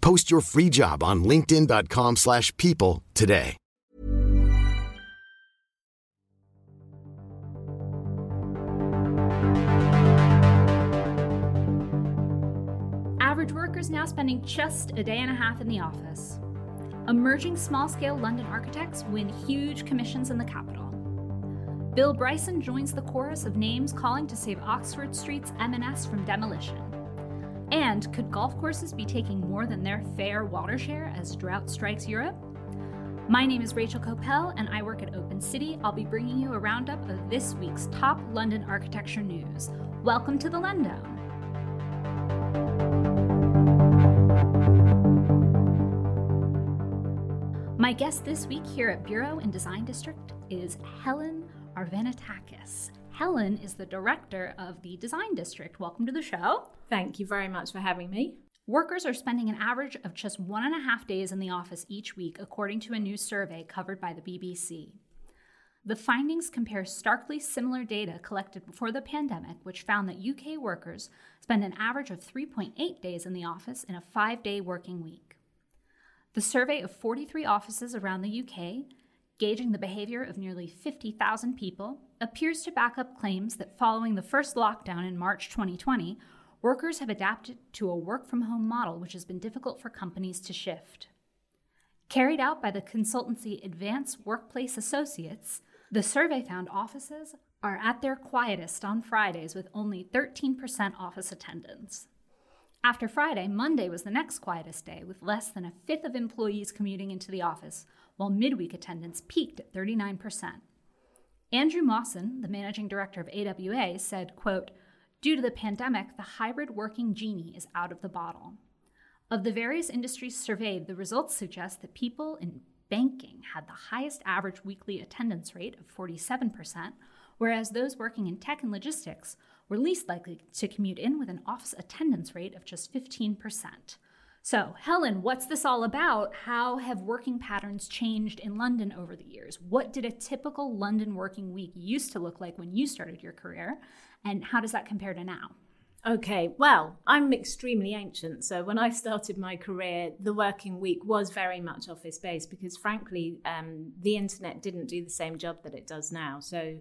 Post your free job on linkedin.com/people slash people today. Average workers now spending just a day and a half in the office. Emerging small scale London architects win huge commissions in the capital. Bill Bryson joins the chorus of names calling to save Oxford Street's M&S from demolition. And could golf courses be taking more than their fair water share as drought strikes Europe? My name is Rachel Copel, and I work at Open City. I'll be bringing you a roundup of this week's top London architecture news. Welcome to the Lundome. My guest this week here at Bureau and Design District is Helen Arvanitakis. Helen is the director of the Design District. Welcome to the show. Thank you very much for having me. Workers are spending an average of just one and a half days in the office each week, according to a new survey covered by the BBC. The findings compare starkly similar data collected before the pandemic, which found that UK workers spend an average of 3.8 days in the office in a five day working week. The survey of 43 offices around the UK, gauging the behavior of nearly 50,000 people, appears to back up claims that following the first lockdown in March 2020, workers have adapted to a work from home model which has been difficult for companies to shift. Carried out by the consultancy Advanced Workplace Associates, the survey found offices are at their quietest on Fridays with only 13% office attendance. After Friday, Monday was the next quietest day, with less than a fifth of employees commuting into the office, while midweek attendance peaked at 39%. Andrew Mawson, the managing director of AWA, said, quote, Due to the pandemic, the hybrid working genie is out of the bottle. Of the various industries surveyed, the results suggest that people in banking had the highest average weekly attendance rate of 47%, whereas those working in tech and logistics were least likely to commute in with an office attendance rate of just 15%. So, Helen, what's this all about? How have working patterns changed in London over the years? What did a typical London working week used to look like when you started your career? And how does that compare to now? Okay, well, I'm extremely ancient. So when I started my career, the working week was very much office based because, frankly, um, the internet didn't do the same job that it does now. So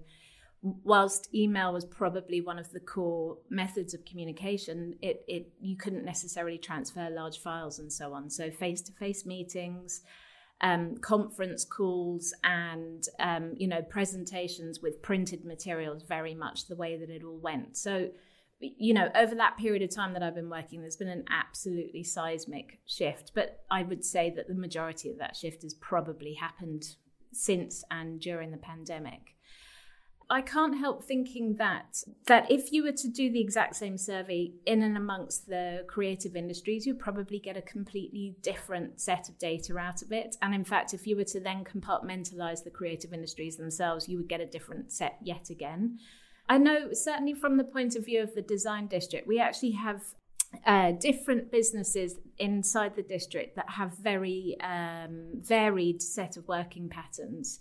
whilst email was probably one of the core methods of communication, it, it you couldn't necessarily transfer large files and so on. So face to face meetings, um, conference calls, and um, you know presentations with printed materials, very much the way that it all went. So you know over that period of time that I've been working, there's been an absolutely seismic shift. But I would say that the majority of that shift has probably happened since and during the pandemic. I can't help thinking that that if you were to do the exact same survey in and amongst the creative industries, you'd probably get a completely different set of data out of it. And in fact, if you were to then compartmentalize the creative industries themselves, you would get a different set yet again. I know certainly from the point of view of the design district, we actually have uh, different businesses inside the district that have very um, varied set of working patterns.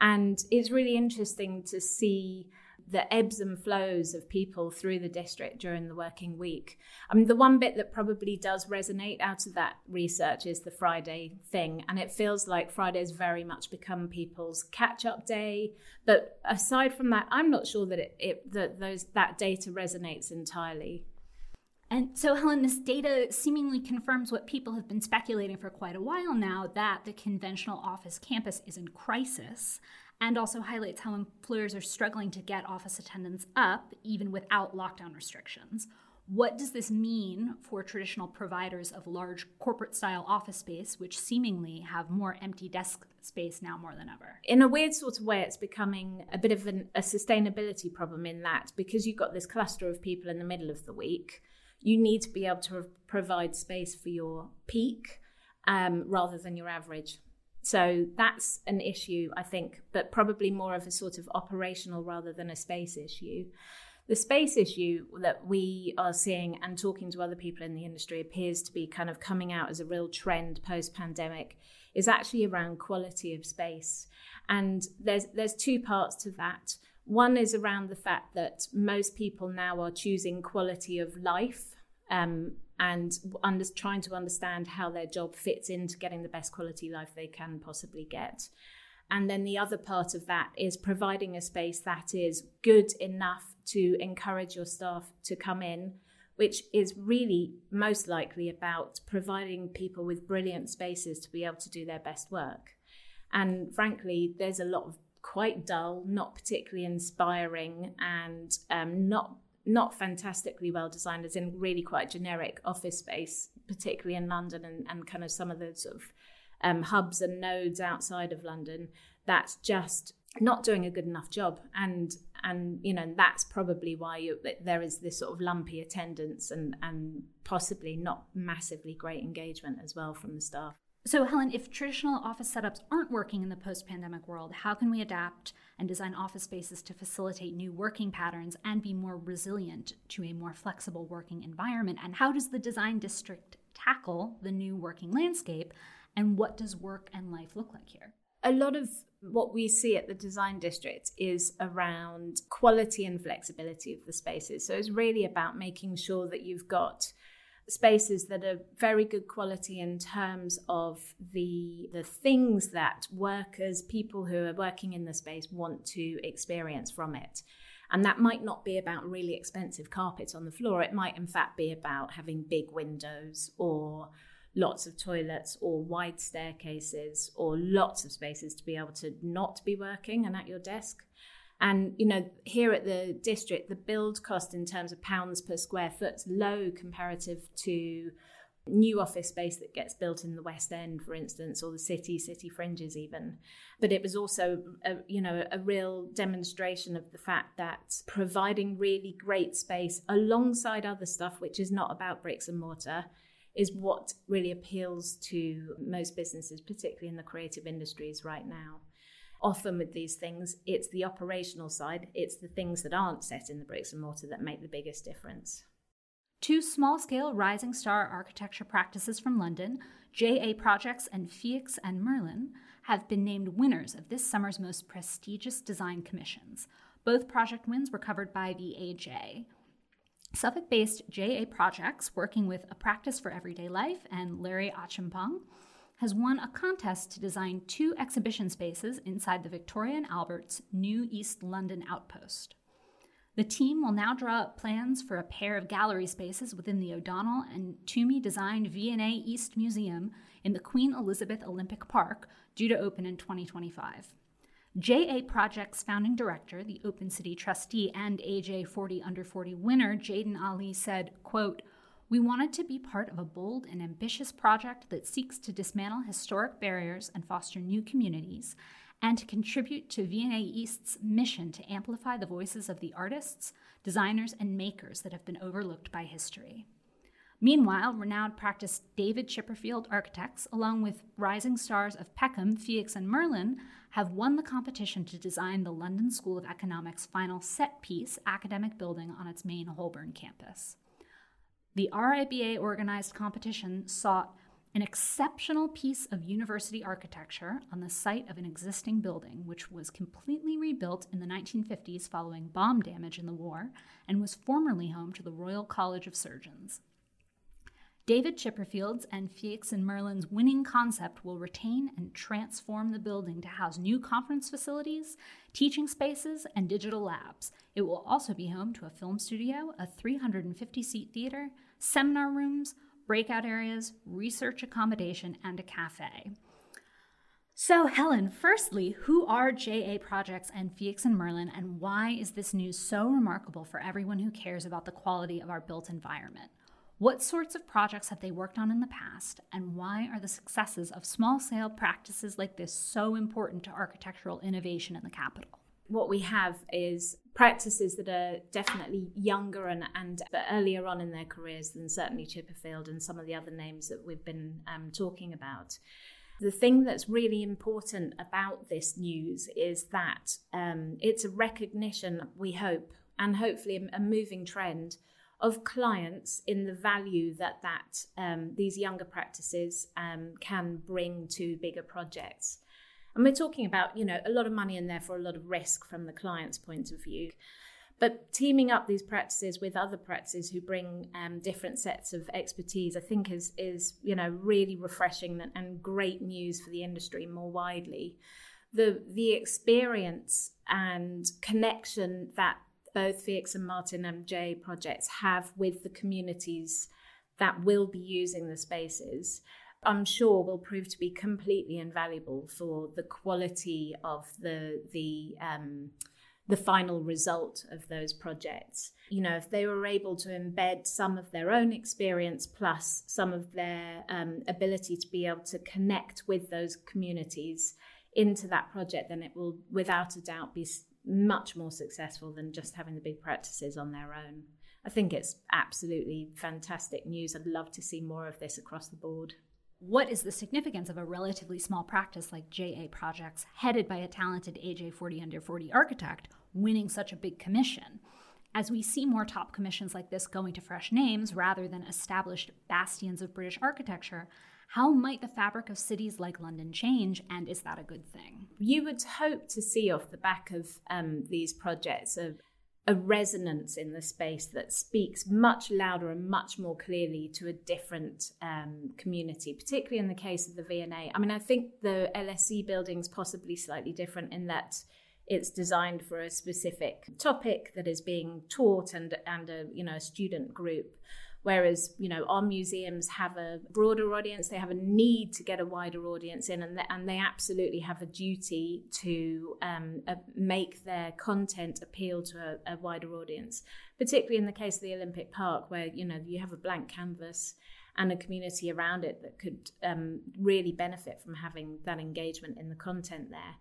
And it's really interesting to see the ebbs and flows of people through the district during the working week. I mean, the one bit that probably does resonate out of that research is the Friday thing. And it feels like Friday's very much become people's catch up day. But aside from that, I'm not sure that it, it that those that data resonates entirely. And so, Helen, this data seemingly confirms what people have been speculating for quite a while now that the conventional office campus is in crisis, and also highlights how employers are struggling to get office attendance up even without lockdown restrictions. What does this mean for traditional providers of large corporate style office space, which seemingly have more empty desk space now more than ever? In a weird sort of way, it's becoming a bit of an, a sustainability problem in that because you've got this cluster of people in the middle of the week, you need to be able to provide space for your peak um, rather than your average. So that's an issue, I think, but probably more of a sort of operational rather than a space issue. The space issue that we are seeing and talking to other people in the industry appears to be kind of coming out as a real trend post pandemic is actually around quality of space. And there's there's two parts to that. One is around the fact that most people now are choosing quality of life um, and under, trying to understand how their job fits into getting the best quality life they can possibly get. And then the other part of that is providing a space that is good enough to encourage your staff to come in, which is really most likely about providing people with brilliant spaces to be able to do their best work. And frankly, there's a lot of quite dull, not particularly inspiring, and um, not not fantastically well designed, as in really quite generic office space, particularly in London and, and kind of some of the sort of um, hubs and nodes outside of London that's just not doing a good enough job. And and you know that's probably why you, there is this sort of lumpy attendance and and possibly not massively great engagement as well from the staff so helen if traditional office setups aren't working in the post-pandemic world how can we adapt and design office spaces to facilitate new working patterns and be more resilient to a more flexible working environment and how does the design district tackle the new working landscape and what does work and life look like here? A lot of what we see at the design district is around quality and flexibility of the spaces. So it's really about making sure that you've got spaces that are very good quality in terms of the the things that workers, people who are working in the space want to experience from it. And that might not be about really expensive carpets on the floor. It might in fact be about having big windows or lots of toilets or wide staircases or lots of spaces to be able to not be working and at your desk. And you know, here at the district, the build cost in terms of pounds per square foot is low comparative to new office space that gets built in the West End, for instance, or the city, city fringes even. But it was also, a, you know, a real demonstration of the fact that providing really great space alongside other stuff, which is not about bricks and mortar, is what really appeals to most businesses, particularly in the creative industries right now. Often with these things, it's the operational side, it's the things that aren't set in the bricks and mortar that make the biggest difference. Two small scale rising star architecture practices from London, JA Projects and Feix and Merlin, have been named winners of this summer's most prestigious design commissions. Both project wins were covered by the AJ. Suffolk based JA Projects, working with A Practice for Everyday Life and Larry Achiampong, has won a contest to design two exhibition spaces inside the Victoria and Albert's new East London outpost. The team will now draw up plans for a pair of gallery spaces within the O'Donnell and Tuomey designed V&A East Museum in the Queen Elizabeth Olympic Park, due to open in 2025. JA Project's founding director, the Open City trustee, and AJ 40 Under 40 winner, Jayden Ali, said, quote, we wanted to be part of a bold and ambitious project that seeks to dismantle historic barriers and foster new communities, and to contribute to V&A East's mission to amplify the voices of the artists, designers, and makers that have been overlooked by history. Meanwhile, renowned practice David Chipperfield architects, along with rising stars of Peckham, Feix, and Merlin, have won the competition to design the London School of Economics' final set piece academic building on its main Holborn campus. The RIBA organized competition sought an exceptional piece of university architecture on the site of an existing building, which was completely rebuilt in the 1950s following bomb damage in the war and was formerly home to the Royal College of Surgeons. David Chipperfield's and Feix and Merlin's winning concept will retain and transform the building to house new conference facilities, teaching spaces, and digital labs. It will also be home to a film studio, a 350 seat theater, seminar rooms, breakout areas, research accommodation, and a cafe. So, Helen, firstly, who are JA Projects and FEIX and Merlin, and why is this news so remarkable for everyone who cares about the quality of our built environment? What sorts of projects have they worked on in the past, and why are the successes of small scale practices like this so important to architectural innovation in the capital? What we have is practices that are definitely younger and, and earlier on in their careers than certainly Chipperfield and some of the other names that we've been um, talking about. The thing that's really important about this news is that um, it's a recognition, we hope, and hopefully a, moving trend of clients in the value that that um, these younger practices um, can bring to bigger projects. And we're talking about, you know, a lot of money in there for a lot of risk from the client's point of view. But teaming up these practices with other practices who bring um, different sets of expertise, I think, is is you know really refreshing and great news for the industry more widely. The the experience and connection that both FEIX and Martin MJ projects have with the communities that will be using the spaces, I'm sure will prove to be completely invaluable for the quality of the the um, the final result of those projects. You know, if they were able to embed some of their own experience plus some of their um, ability to be able to connect with those communities into that project, then it will, without a doubt, be much more successful than just having the big practices on their own. I think it's absolutely fantastic news. I'd love to see more of this across the board what is the significance of a relatively small practice like JA Projects, headed by a talented AJ 40 under 40 architect, winning such a big commission? As we see more top commissions like this going to fresh names rather than established bastions of British architecture, how might the fabric of cities like London change, and is that a good thing? You would hope to see off the back of um, these projects a a resonance in the space that speaks much louder and much more clearly to a different um, community, particularly in the case of the V&A. I mean, I think the LSE building is possibly slightly different in that it's designed for a specific topic that is being taught and and a you know a student group Whereas, you know, our museums have a broader audience, they have a need to get a wider audience in, and, they, and they absolutely have a duty to um, uh, make their content appeal to a, a wider audience, particularly in the case of the Olympic Park, where, you know, you have a blank canvas and a community around it that could um, really benefit from having that engagement in the content there.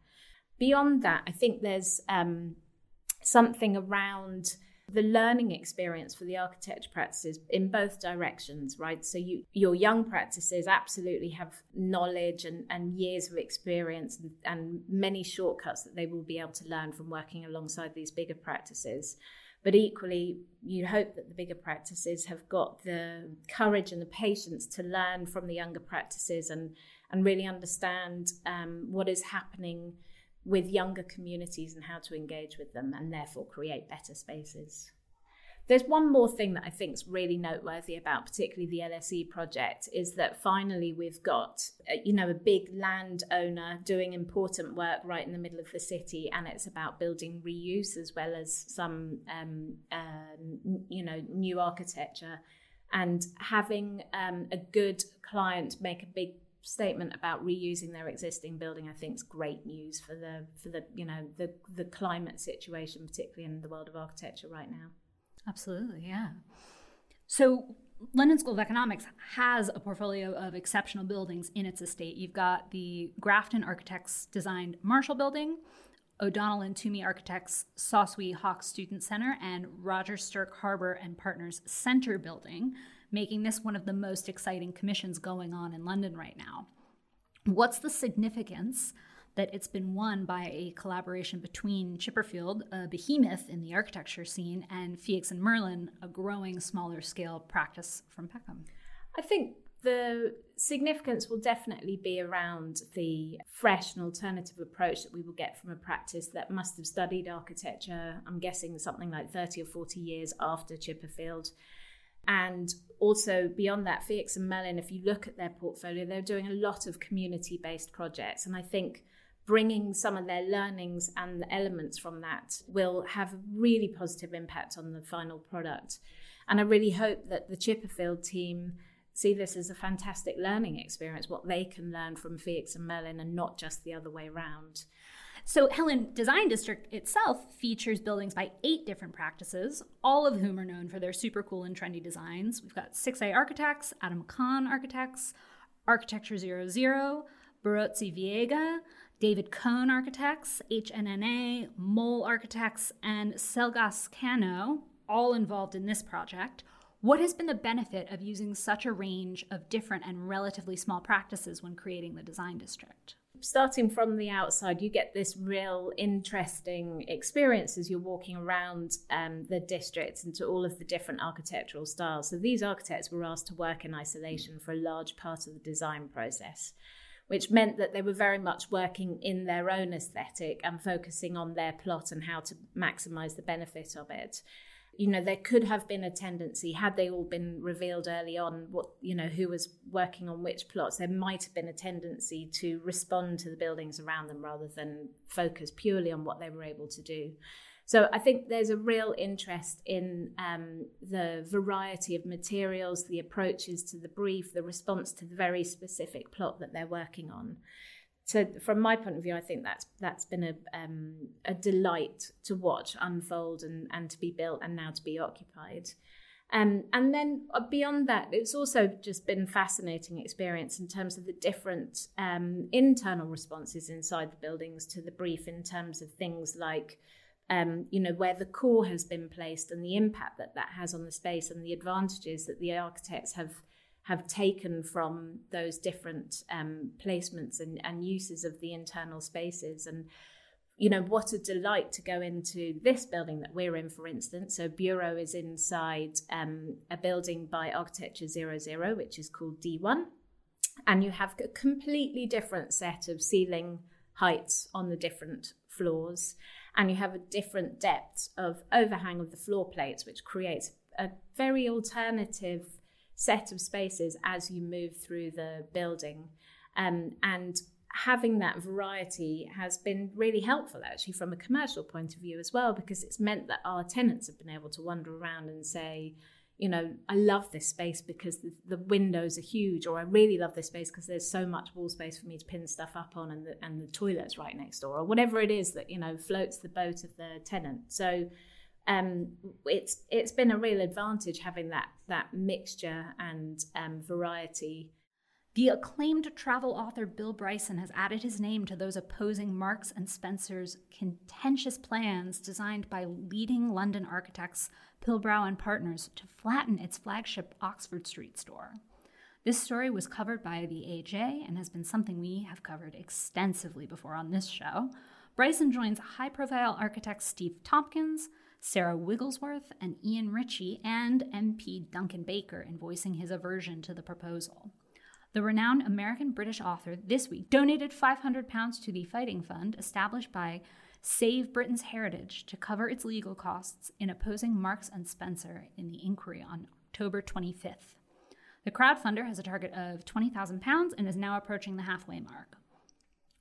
Beyond that, I think there's um, something around the learning experience for the architecture practices in both directions, right? So you, your young practices absolutely have knowledge and, and years of experience and, and many shortcuts that they will be able to learn from working alongside these bigger practices. But equally, you hope that the bigger practices have got the courage and the patience to learn from the younger practices and, and really understand um, what is happening with younger communities and how to engage with them and therefore create better spaces. There's one more thing that I think is really noteworthy about particularly the LSE project is that finally we've got uh, you know a big landowner doing important work right in the middle of the city and it's about building reuse as well as some um, um, you know new architecture and having um, a good client make a big statement about reusing their existing building, I think is great news for the for the you know the the climate situation, particularly in the world of architecture right now. Absolutely, yeah. So London School of Economics has a portfolio of exceptional buildings in its estate. You've got the Grafton Architects designed Marshall Building, O'Donnell and Tuomey Architects Saw Swee Hock Student Center, and Roger Stirk Harbour and Partners Center Building, making this one of the most exciting commissions going on in London right now. What's the significance that it's been won by a collaboration between Chipperfield, a behemoth in the architecture scene, and FEIX and Merlin, a growing smaller scale practice from Peckham? I think the significance will definitely be around the fresh and alternative approach that we will get from a practice that must have studied architecture, I'm guessing something like 30 or 40 years after Chipperfield and also beyond that, FEIX and Merlin, if you look at their portfolio, they're doing a lot of community based projects. And I think bringing some of their learnings and the elements from that will have a really positive impact on the final product. And I really hope that the Chipperfield team see this as a fantastic learning experience, what they can learn from Felix and Merlin and not just the other way around. So, Helen Design District itself features buildings by eight different practices, all of whom are known for their super cool and trendy designs. We've got 6A Architects, Adam Khan Architects, Architecture 00, Barozzi Veiga, David Kohn Architects, HNNA, Mole Architects, and Selgas Cano, all involved in this project. What has been the benefit of using such a range of different and relatively small practices when creating the design district? Starting from the outside, you get this real interesting experience as you're walking around um, the district to all of the different architectural styles. So, these architects were asked to work in isolation for a large part of the design process which meant that they were very much working in their own aesthetic and focusing on their plot and how to maximize the benefit of it you know there could have been a tendency had they all been revealed early on what you know who was working on which plots there might have been a tendency to respond to the buildings around them rather than focus purely on what they were able to do. So I think there's a real interest in um, the variety of materials, the approaches to the brief, the response to the very specific plot that they're working on so from my point of view, I think that's that's been a um, a delight to watch unfold and and to be built and now to be occupied. Um, and then uh, beyond that, it's also just been fascinating experience in terms of the different um, internal responses inside the buildings to the brief, in terms of things like, um, you know, where the core has been placed and the impact that that has on the space and the advantages that the architects have have taken from those different um, placements and, and uses of the internal spaces. And, you know, what a delight to go into this building that we're in, for instance. So, Bureau is inside um, a building by Architecture 00, which is called D1. And you have a completely different set of ceiling heights on the different floors. And you have a different depth of overhang of the floor plates, which creates a very alternative set of spaces as you move through the building. Um, and having that variety has been really helpful actually from a commercial point of view as well because it's meant that our tenants have been able to wander around and say you know i love this space because the, the windows are huge or i really love this space because there's so much wall space for me to pin stuff up on and the, and the toilet's right next door or whatever it is that you know floats the boat of the tenant so um, it's it's been a real advantage having that that mixture and um, variety. The acclaimed travel author Bill Bryson has added his name to those opposing Marks and Spencer's contentious plans designed by leading London architects Pilbrow and Partners to flatten its flagship Oxford Street store. This story was covered by the AJ and has been something we have covered extensively before on this show. Bryson joins high profile architect Steve Tompkins, Sarah Wigglesworth and Ian Ritchie, and MP Duncan Baker in voicing his aversion to the proposal. The renowned American British author this week donated £500 to the Fighting Fund established by Save Britain's Heritage to cover its legal costs in opposing Marks and Spencer in the inquiry on October 25th. The crowdfunder has a target of £20,000 and is now approaching the halfway mark.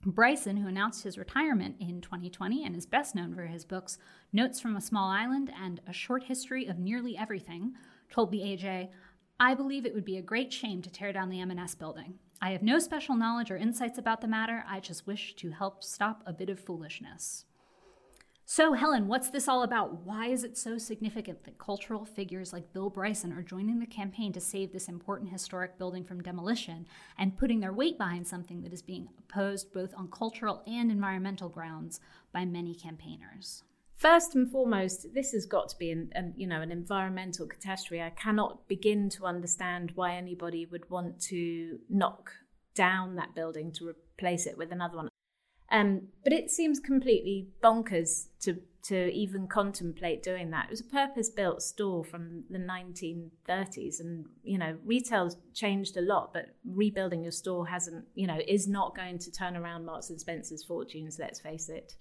Bryson, who announced his retirement in 2020 and is best known for his books Notes from a Small Island and A Short History of Nearly Everything, told the AJ, I believe it would be a great shame to tear down the M&S building. I have no special knowledge or insights about the matter. I just wish to help stop a bit of foolishness. So, Helen, what's this all about? Why is it so significant that cultural figures like Bill Bryson are joining the campaign to save this important historic building from demolition and putting their weight behind something that is being opposed both on cultural and environmental grounds by many campaigners? First and foremost, this has got to be an, an, you know an environmental catastrophe. I cannot begin to understand why anybody would want to knock down that building to replace it with another one. Um, but it seems completely bonkers to to even contemplate doing that. It was a purpose-built store from the 1930s, and you know, retail's changed a lot, but rebuilding your store hasn't. You know, is not going to turn around Marks and Spencer's fortunes. Let's face it.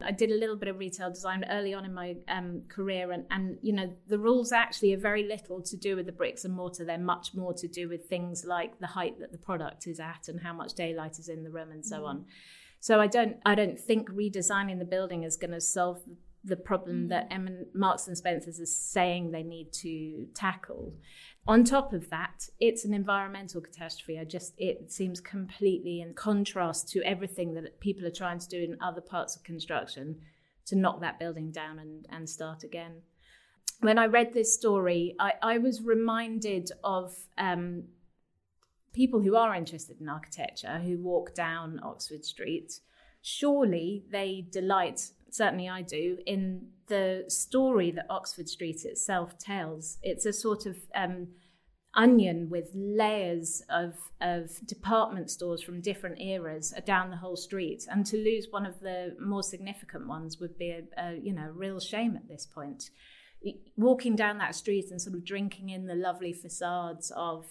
I did a little bit of retail design early on in my um, career, and, and you know the rules actually are very little to do with the bricks and mortar. They're much more to do with things like the height that the product is at and how much daylight is in the room and so mm. on. So I don't I don't think redesigning the building is going to solve the problem mm. that M- Marks and Spencers is saying they need to tackle. On top of that, it's an environmental catastrophe. I just it seems completely in contrast to everything that people are trying to do in other parts of construction to knock that building down and, and start again. When I read this story, I, I was reminded of um, people who are interested in architecture who walk down Oxford Street. Surely they delight certainly I do, in the story that Oxford Street itself tells. It's a sort of um, onion with layers of, of department stores from different eras down the whole street. And to lose one of the more significant ones would be a, a you know real shame at this point. Walking down that street and sort of drinking in the lovely facades of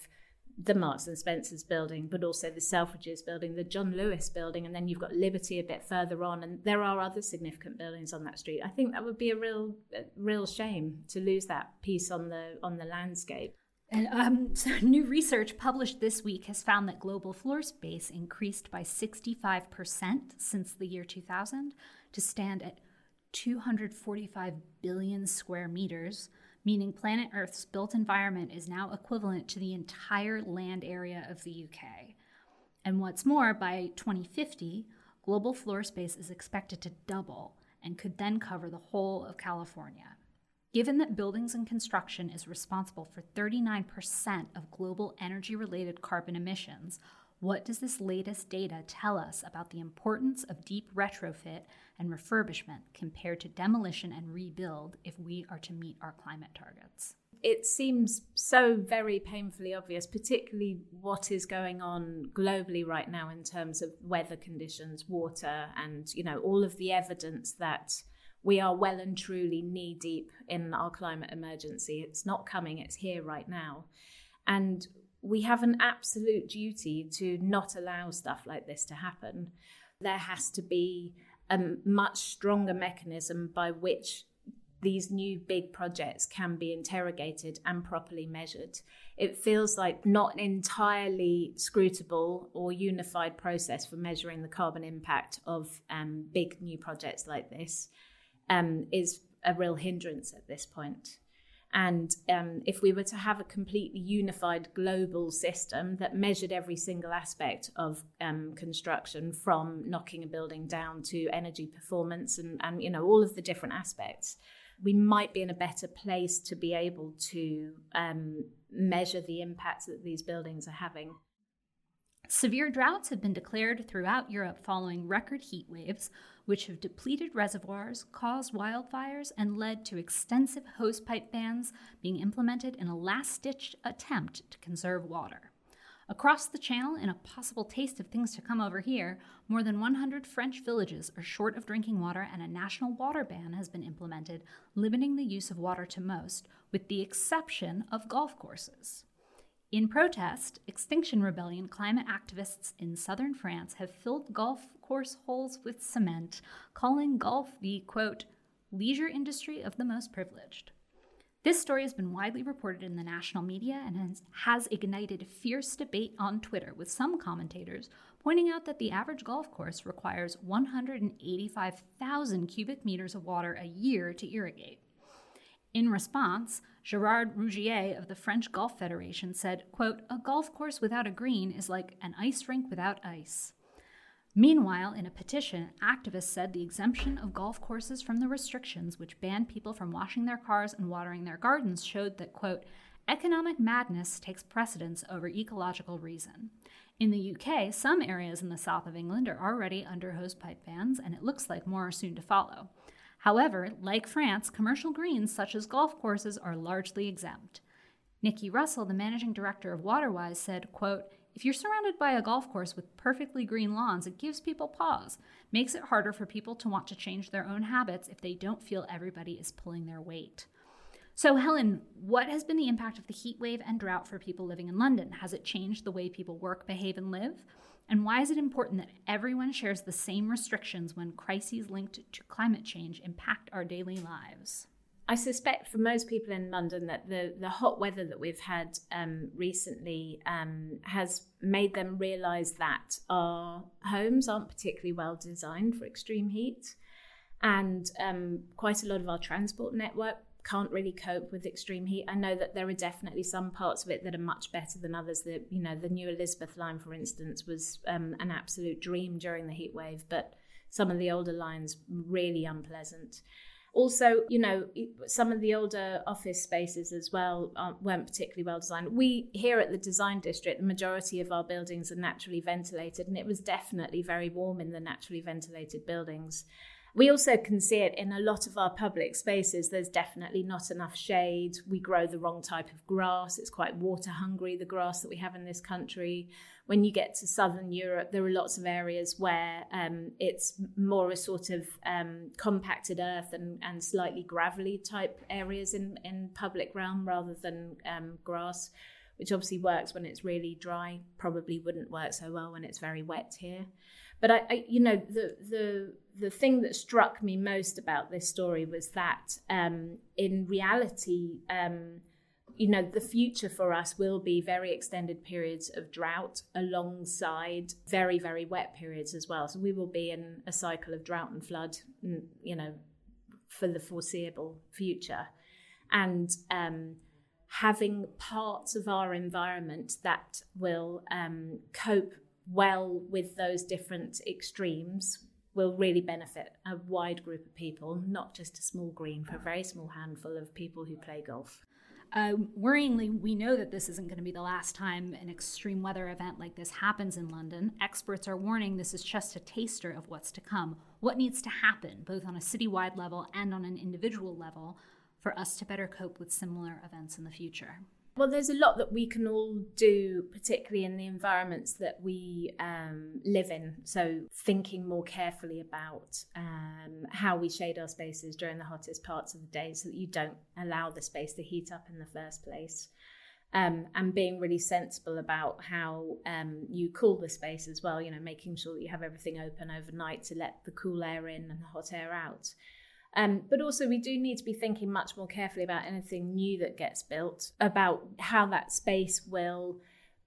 the Marks and Spencers building, but also the Selfridges building, the John Lewis building, and then you've got Liberty a bit further on, and there are other significant buildings on that street. I think that would be a real, a real shame to lose that piece on the on the landscape. And um, so new research published this week has found that global floor space increased by 65% since the year 2000 to stand at 245 billion square meters meaning planet Earth's built environment is now equivalent to the entire land area of the UK. And what's more, by 2050, global floor space is expected to double and could then cover the whole of California. Given that buildings and construction is responsible for 39% of global energy related carbon emissions, what does this latest data tell us about the importance of deep retrofit and refurbishment compared to demolition and rebuild if we are to meet our climate targets? It seems so very painfully obvious, particularly what is going on globally right now in terms of weather conditions, water, and you know all of the evidence that we are well and truly knee deep in our climate emergency. It's not coming; it's here right now, and we have an absolute duty to not allow stuff like this to happen. There has to be a much stronger mechanism by which these new big projects can be interrogated and properly measured. It feels like not an entirely scrutable or unified process for measuring the carbon impact of um, big new projects like this um, is a real hindrance at this point. And um, if we were to have a completely unified global system that measured every single aspect of um, construction, from knocking a building down to energy performance and, and you know all of the different aspects, we might be in a better place to be able to um, measure the impact that these buildings are having. Severe droughts have been declared throughout Europe following record heat waves, which have depleted reservoirs, caused wildfires, and led to extensive hosepipe bans being implemented in a last ditch attempt to conserve water. Across the channel, in a possible taste of things to come over here, more than 100 French villages are short of drinking water, and a national water ban has been implemented, limiting the use of water to most, with the exception of golf courses. In protest, Extinction Rebellion climate activists in southern France have filled golf course holes with cement, calling golf the quote, leisure industry of the most privileged. This story has been widely reported in the national media and has, has ignited fierce debate on Twitter, with some commentators pointing out that the average golf course requires 185,000 cubic meters of water a year to irrigate. In response, Gerard Rougier of the French Golf Federation said, quote, A golf course without a green is like an ice rink without ice. Meanwhile, in a petition, activists said the exemption of golf courses from the restrictions which banned people from washing their cars and watering their gardens showed that, quote, economic madness takes precedence over ecological reason. In the UK, some areas in the south of England are already under hosepipe bans, and it looks like more are soon to follow. However, like France, commercial greens such as golf courses are largely exempt. Nicci Russell, the managing director of Waterwise, said, quote, if you're surrounded by a golf course with perfectly green lawns, it gives people pause, makes it harder for people to want to change their own habits if they don't feel everybody is pulling their weight. So, Helen, what has been the impact of the heat wave and drought for people living in London? Has it changed the way people work, behave, and live? And why is it important that everyone shares the same restrictions when crises linked to climate change impact our daily lives? I suspect for most people in London that the, the hot weather that we've had um, recently um, has made them realise that our homes aren't particularly well designed for extreme heat. And um, quite a lot of our transport network can't really cope with extreme heat. I know that there are definitely some parts of it that are much better than others. That you know, the new Elizabeth line, for instance, was um, an absolute dream during the heat wave, but some of the older lines really unpleasant. Also, you know, some of the older office spaces as well weren't particularly well designed. We here at the design district, the majority of our buildings are naturally ventilated, and it was definitely very warm in the naturally ventilated buildings. We also can see it in a lot of our public spaces. There's definitely not enough shade. We grow the wrong type of grass. It's quite water hungry, the grass that we have in this country. When you get to southern Europe, there are lots of areas where um, it's more a sort of um, compacted earth and, and slightly gravelly type areas in, in public realm rather than um, grass, which obviously works when it's really dry, probably wouldn't work so well when it's very wet here. But I, I, you know, the the the thing that struck me most about this story was that um, in reality, um, you know, the future for us will be very extended periods of drought alongside very very wet periods as well. So we will be in a cycle of drought and flood, you know, for the foreseeable future, and um, having parts of our environment that will um, cope well with those different extremes will really benefit a wide group of people, not just a small green, for a very small handful of people who play golf. Uh, worryingly, we know that this isn't going to be the last time an extreme weather event like this happens in London. Experts are warning this is just a taster of what's to come. What needs to happen, both on a citywide level and on an individual level, for us to better cope with similar events in the future? Well, there's a lot that we can all do, particularly in the environments that we um, live in. So, thinking more carefully about um, how we shade our spaces during the hottest parts of the day so that you don't allow the space to heat up in the first place. Um, and being really sensible about how um, you cool the space as well, you know, making sure that you have everything open overnight to let the cool air in and the hot air out. Um, but also, we do need to be thinking much more carefully about anything new that gets built, about how that space will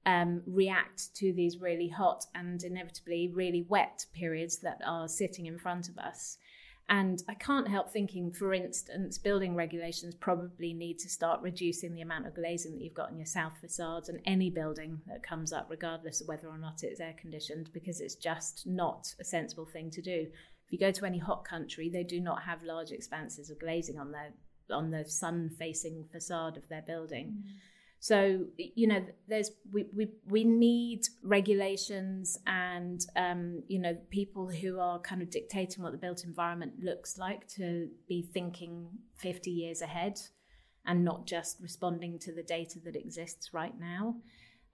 um, react to these really hot and inevitably really wet periods that are sitting in front of us. And I can't help thinking, for instance, building regulations probably need to start reducing the amount of glazing that you've got in your south facades and any building that comes up, regardless of whether or not it's air conditioned, because it's just not a sensible thing to do. If you go to any hot country, they do not have large expanses of glazing on their on the sun facing facade of their building. Mm. So you know, there's we we we need regulations and um, you know people who are kind of dictating what the built environment looks like to be thinking 50 years ahead, and not just responding to the data that exists right now.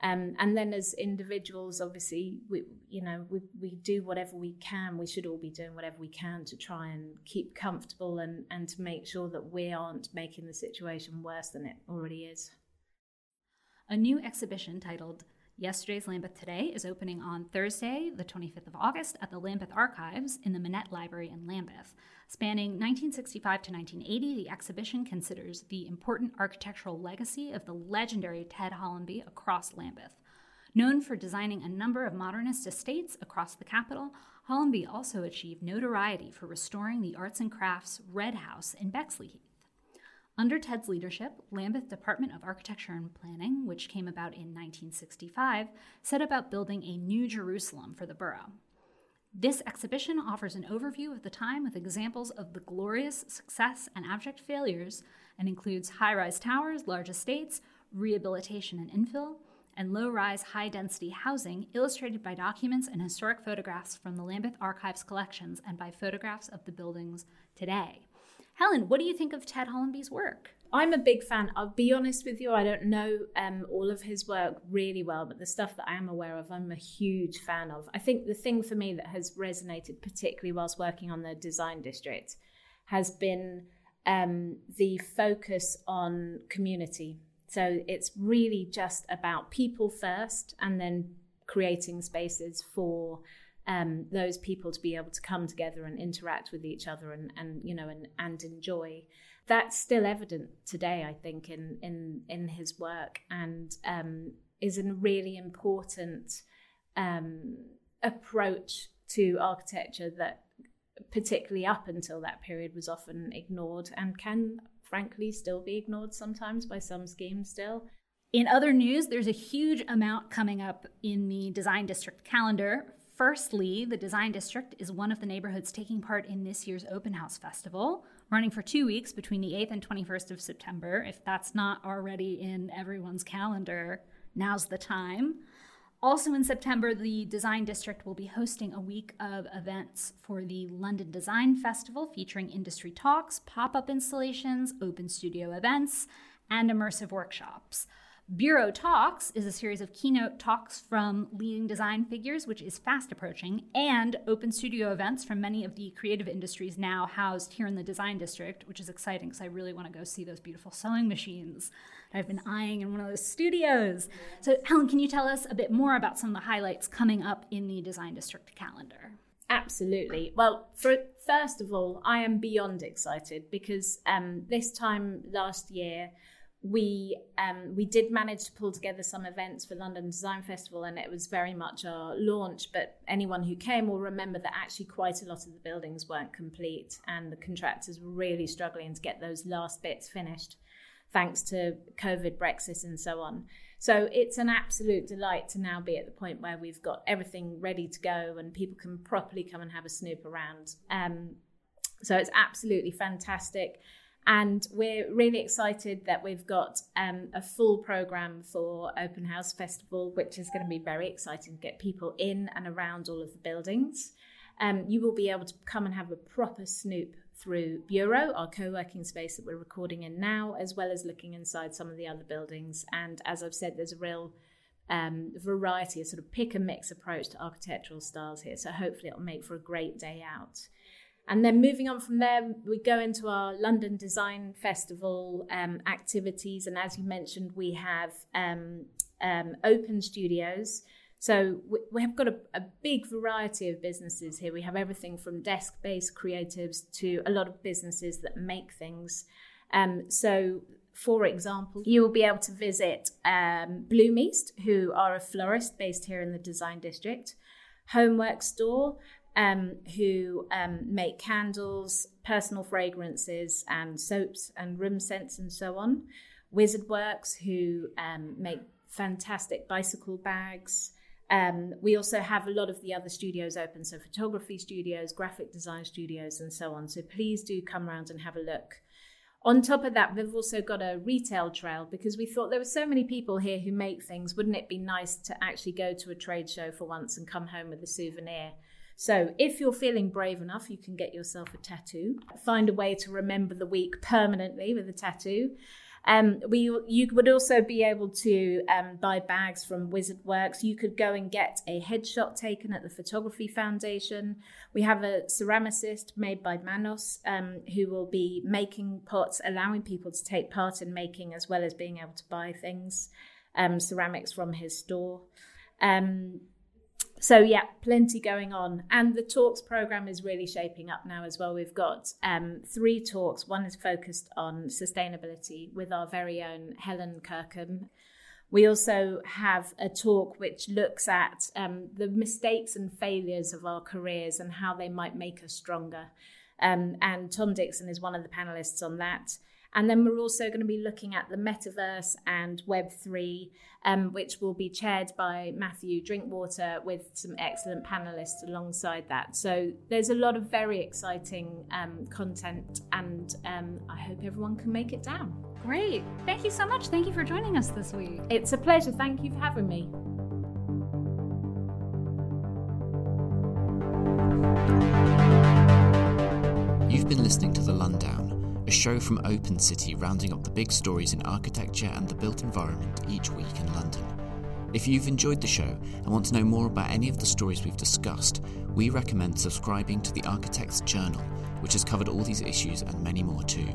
Um, and then as individuals, obviously, we you know we, we do whatever we can. We should all be doing whatever we can to try and keep comfortable and, and to make sure that we aren't making the situation worse than it already is. A new exhibition titled Yesterday's Lambeth Today is opening on Thursday, the 25th of August, at the Lambeth Archives in the Minet Library in Lambeth. Spanning 1965 to 1980, the exhibition considers the important architectural legacy of the legendary Ted Hollamby across Lambeth. Known for designing a number of modernist estates across the capital, Hollamby also achieved notoriety for restoring the arts and crafts Red House in Bexley Heath. Under Ted's leadership, Lambeth Department of Architecture and Planning, which came about in 1965, set about building a new Jerusalem for the borough. This exhibition offers an overview of the time with examples of the glorious success and abject failures and includes high rise towers, large estates, rehabilitation and infill, and low rise, high density housing illustrated by documents and historic photographs from the Lambeth Archives collections and by photographs of the buildings today. Helen, what do you think of Ted Hollamby's work? I'm a big fan. I'll be honest with you, I don't know um, all of his work really well, but the stuff that I am aware of, I'm a huge fan of. I think the thing for me that has resonated, particularly whilst working on the design district, has been um, the focus on community. So it's really just about people first and then creating spaces for um, those people to be able to come together and interact with each other and, and you know and, and enjoy that's still evident today, I think, in in in his work, and um, is a really important um, approach to architecture that particularly up until that period, was often ignored and can, frankly, still be ignored sometimes by some schemes still. In other news, there's a huge amount coming up in the Design District calendar. Firstly, the Design District is one of the neighborhoods taking part in this year's Open House Festival, running for two weeks between the 8th and 21st of September. If that's not already in everyone's calendar, now's the time. Also in September, the Design District will be hosting a week of events for the London Design Festival featuring industry talks, pop up installations, open studio events, and immersive workshops. Bureau Talks is a series of keynote talks from leading design figures, which is fast approaching, and open studio events from many of the creative industries now housed here in the design district, which is exciting because I really want to go see those beautiful sewing machines that I've been eyeing in one of those studios. So, Helen, can you tell us a bit more about some of the highlights coming up in the design district calendar? Absolutely. Well, for first of all, I am beyond excited because um, this time last year, we um, we did manage to pull together some events for London Design Festival, and it was very much our launch. But anyone who came will remember that actually quite a lot of the buildings weren't complete, and the contractors were really struggling to get those last bits finished, thanks to COVID, Brexit, and so on. So it's an absolute delight to now be at the point where we've got everything ready to go, and people can properly come and have a snoop around. Um, so it's absolutely fantastic. And we're really excited that we've got um, a full program for Open House Festival, which is going to be very exciting to get people in and around all of the buildings. Um, you will be able to come and have a proper snoop through Bureau, our co working space that we're recording in now, as well as looking inside some of the other buildings. And as I've said, there's a real um, variety, a sort of pick and mix approach to architectural styles here. So hopefully it'll make for a great day out. And then moving on from there, we go into our London Design Festival um, activities. And as you mentioned, we have um, um, open studios. So we, we have got a, a, big variety of businesses here. We have everything from desk based creatives to a lot of businesses that make things. Um, so, for example, you will be able to visit um, Bloom East, who are a florist based here in the Design District. Homework Store, um, who um, make candles, personal fragrances, and soaps and room scents and so on. Wizard Works, who um, make fantastic bicycle bags. Um, we also have a lot of the other studios open, so photography studios, graphic design studios, and so on. So please do come around and have a look. On top of that, we've also got a retail trail because we thought there were so many people here who make things. Wouldn't it be nice to actually go to a trade show for once and come home with a souvenir? So, if you're feeling brave enough, you can get yourself a tattoo. Find a way to remember the week permanently with a tattoo. Um, we, you would also be able to um, buy bags from Wizard Works. You could go and get a headshot taken at the Photography Foundation. We have a ceramicist made by Manos um, who will be making pots, allowing people to take part in making as well as being able to buy things, um, ceramics from his store. So yeah, plenty going on, and the talks program is really shaping up now as well. We've got um, three talks. One is focused on sustainability with our very own Helen Kirkum. We also have a talk which looks at um, the mistakes and failures of our careers and how they might make us stronger. Um, and Tom Dixon is one of the panelists on that. And then we're also going to be looking at the metaverse and Web3, um, which will be chaired by Matthew Drinkwater with some excellent panelists alongside that. So there's a lot of very exciting um, content, and um, I hope everyone can make it down. Great. Thank you so much. Thank you for joining us this week. It's a pleasure. Thank you for having me. You've been listening to The Lundown a show from Open City rounding up the big stories in architecture and the built environment each week in London. If you've enjoyed the show and want to know more about any of the stories we've discussed, we recommend subscribing to the Architect's Journal, which has covered all these issues and many more too.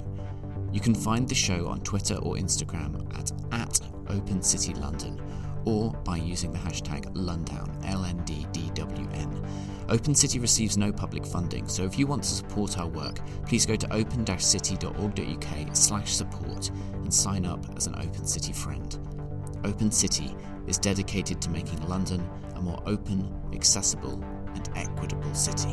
You can find the show on Twitter or Instagram at, at Open City London or by using the hashtag Lundown, L-N-D-D-W-N. Open City receives no public funding, so if you want to support our work, please go to open-city.org.uk slash support and sign up as an Open City friend. Open City is dedicated to making London a more open, accessible and equitable city.